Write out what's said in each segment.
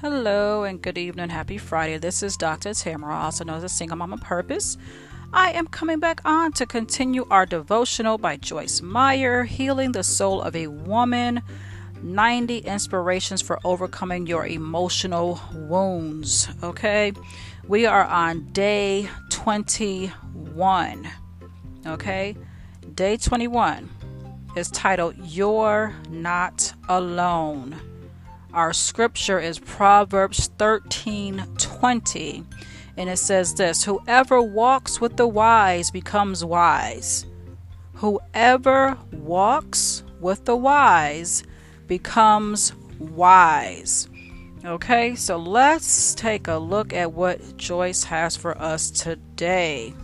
Hello and good evening. Happy Friday. This is Dr. Tamara, also known as a Single Mama Purpose. I am coming back on to continue our devotional by Joyce Meyer, Healing the Soul of a Woman 90 Inspirations for Overcoming Your Emotional Wounds. Okay, we are on day 21. Okay, day 21 is titled You're Not Alone. Our scripture is Proverbs 13 20. And it says this Whoever walks with the wise becomes wise. Whoever walks with the wise becomes wise. Okay, so let's take a look at what Joyce has for us today.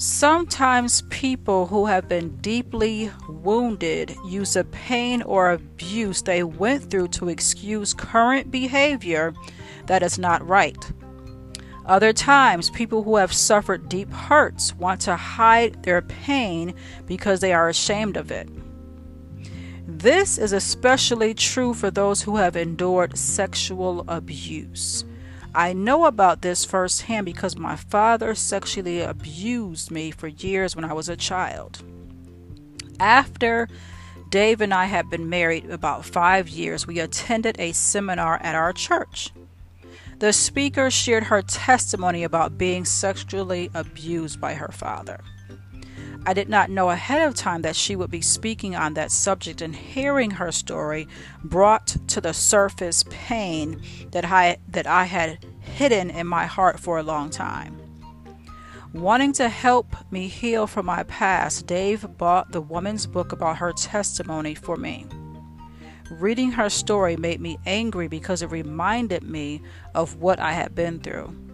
Sometimes people who have been deeply wounded use the pain or abuse they went through to excuse current behavior that is not right. Other times, people who have suffered deep hurts want to hide their pain because they are ashamed of it. This is especially true for those who have endured sexual abuse. I know about this firsthand because my father sexually abused me for years when I was a child. After Dave and I had been married about five years, we attended a seminar at our church. The speaker shared her testimony about being sexually abused by her father. I did not know ahead of time that she would be speaking on that subject, and hearing her story brought to the surface pain that I, that I had hidden in my heart for a long time. Wanting to help me heal from my past, Dave bought the woman's book about her testimony for me. Reading her story made me angry because it reminded me of what I had been through.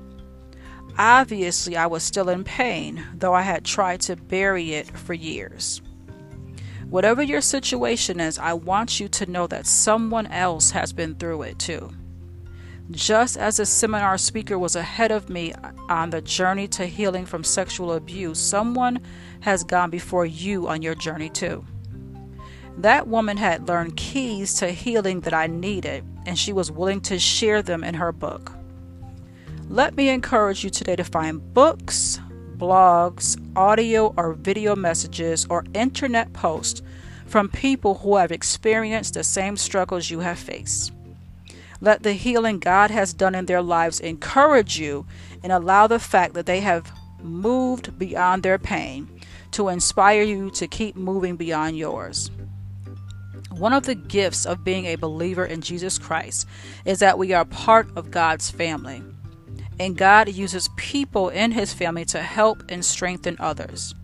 Obviously, I was still in pain, though I had tried to bury it for years. Whatever your situation is, I want you to know that someone else has been through it too. Just as the seminar speaker was ahead of me on the journey to healing from sexual abuse, someone has gone before you on your journey too. That woman had learned keys to healing that I needed, and she was willing to share them in her book. Let me encourage you today to find books, blogs, audio or video messages, or internet posts from people who have experienced the same struggles you have faced. Let the healing God has done in their lives encourage you and allow the fact that they have moved beyond their pain to inspire you to keep moving beyond yours. One of the gifts of being a believer in Jesus Christ is that we are part of God's family and God uses people in his family to help and strengthen others.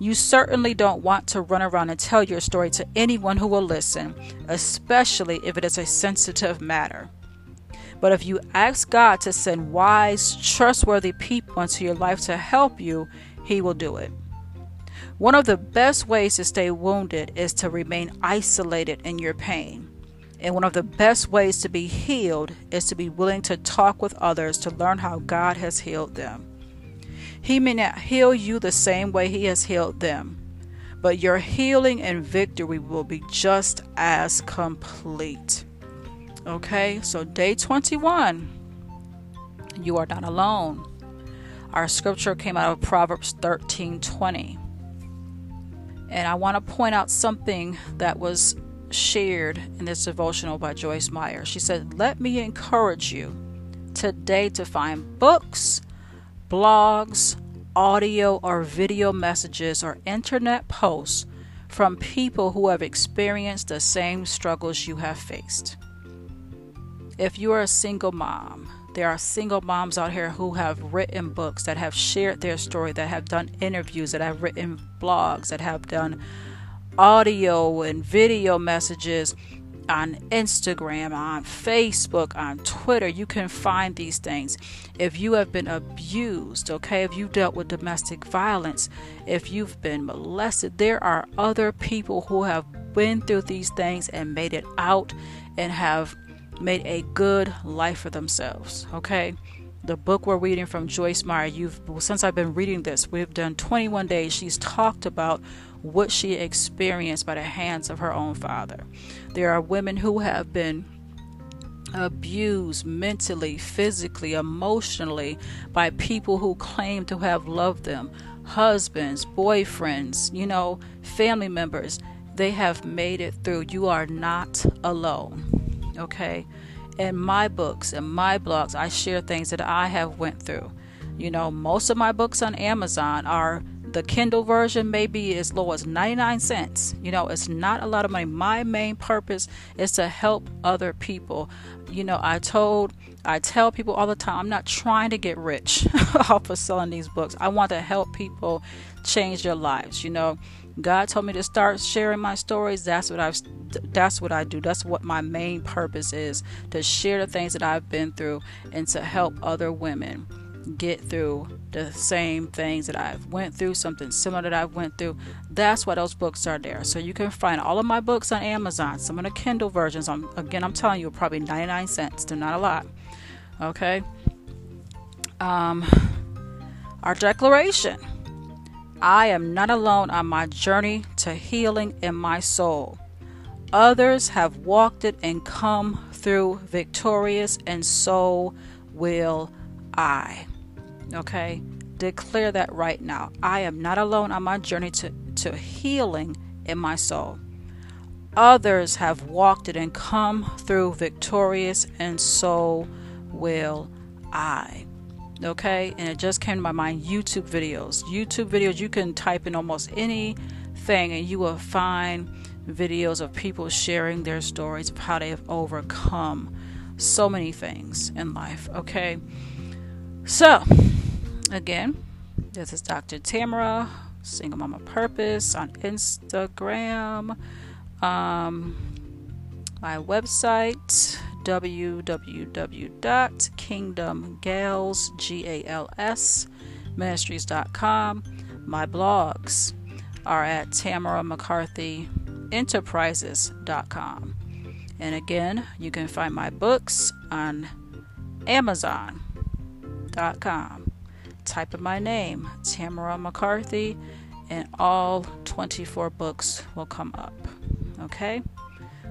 You certainly don't want to run around and tell your story to anyone who will listen, especially if it is a sensitive matter. But if you ask God to send wise, trustworthy people into your life to help you, He will do it. One of the best ways to stay wounded is to remain isolated in your pain. And one of the best ways to be healed is to be willing to talk with others to learn how God has healed them. He may not heal you the same way He has healed them, but your healing and victory will be just as complete. Okay, so day 21, you are not alone. Our scripture came out of Proverbs 13 20. And I want to point out something that was shared in this devotional by Joyce Meyer. She said, Let me encourage you today to find books, blogs, audio or video messages, or internet posts from people who have experienced the same struggles you have faced. If you are a single mom, there are single moms out here who have written books, that have shared their story, that have done interviews, that have written blogs, that have done audio and video messages on Instagram, on Facebook, on Twitter. You can find these things. If you have been abused, okay, if you dealt with domestic violence, if you've been molested, there are other people who have been through these things and made it out and have made a good life for themselves, okay? The book we're reading from Joyce Meyer, you've since I've been reading this, we've done 21 days. She's talked about what she experienced by the hands of her own father. There are women who have been abused mentally, physically, emotionally by people who claim to have loved them husbands, boyfriends, you know, family members. They have made it through. You are not alone. Okay? In my books and my blogs, I share things that I have went through. You know, most of my books on Amazon are the Kindle version may be as low as 99 cents. You know, it's not a lot of money. My main purpose is to help other people. You know, I told, I tell people all the time, I'm not trying to get rich off of selling these books. I want to help people change their lives. You know, God told me to start sharing my stories. That's what I've that's what I do. That's what my main purpose is to share the things that I've been through and to help other women get through the same things that I've went through, something similar that I've went through. That's why those books are there. So you can find all of my books on Amazon. Some of the Kindle versions, I'm, again, I'm telling you, probably 99 cents. They're not a lot. Okay. Um, our declaration. I am not alone on my journey to healing in my soul. Others have walked it and come through victorious, and so will I. Okay? Declare that right now. I am not alone on my journey to, to healing in my soul. Others have walked it and come through victorious, and so will I. Okay? And it just came to my mind YouTube videos. YouTube videos, you can type in almost anything and you will find videos of people sharing their stories of how they have overcome so many things in life. Okay? So, again, this is Dr. Tamara, Single Mama Purpose on Instagram. Um, my website www.kingdomgals, My blogs are at Tamara McCarthy Enterprises.com. And again, you can find my books on Amazon com. Type in my name, Tamara McCarthy, and all 24 books will come up. Okay?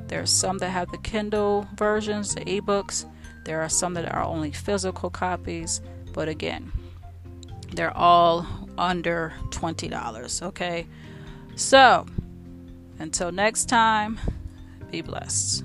There are some that have the Kindle versions, the ebooks. There are some that are only physical copies, but again, they're all under $20. Okay? So, until next time, be blessed.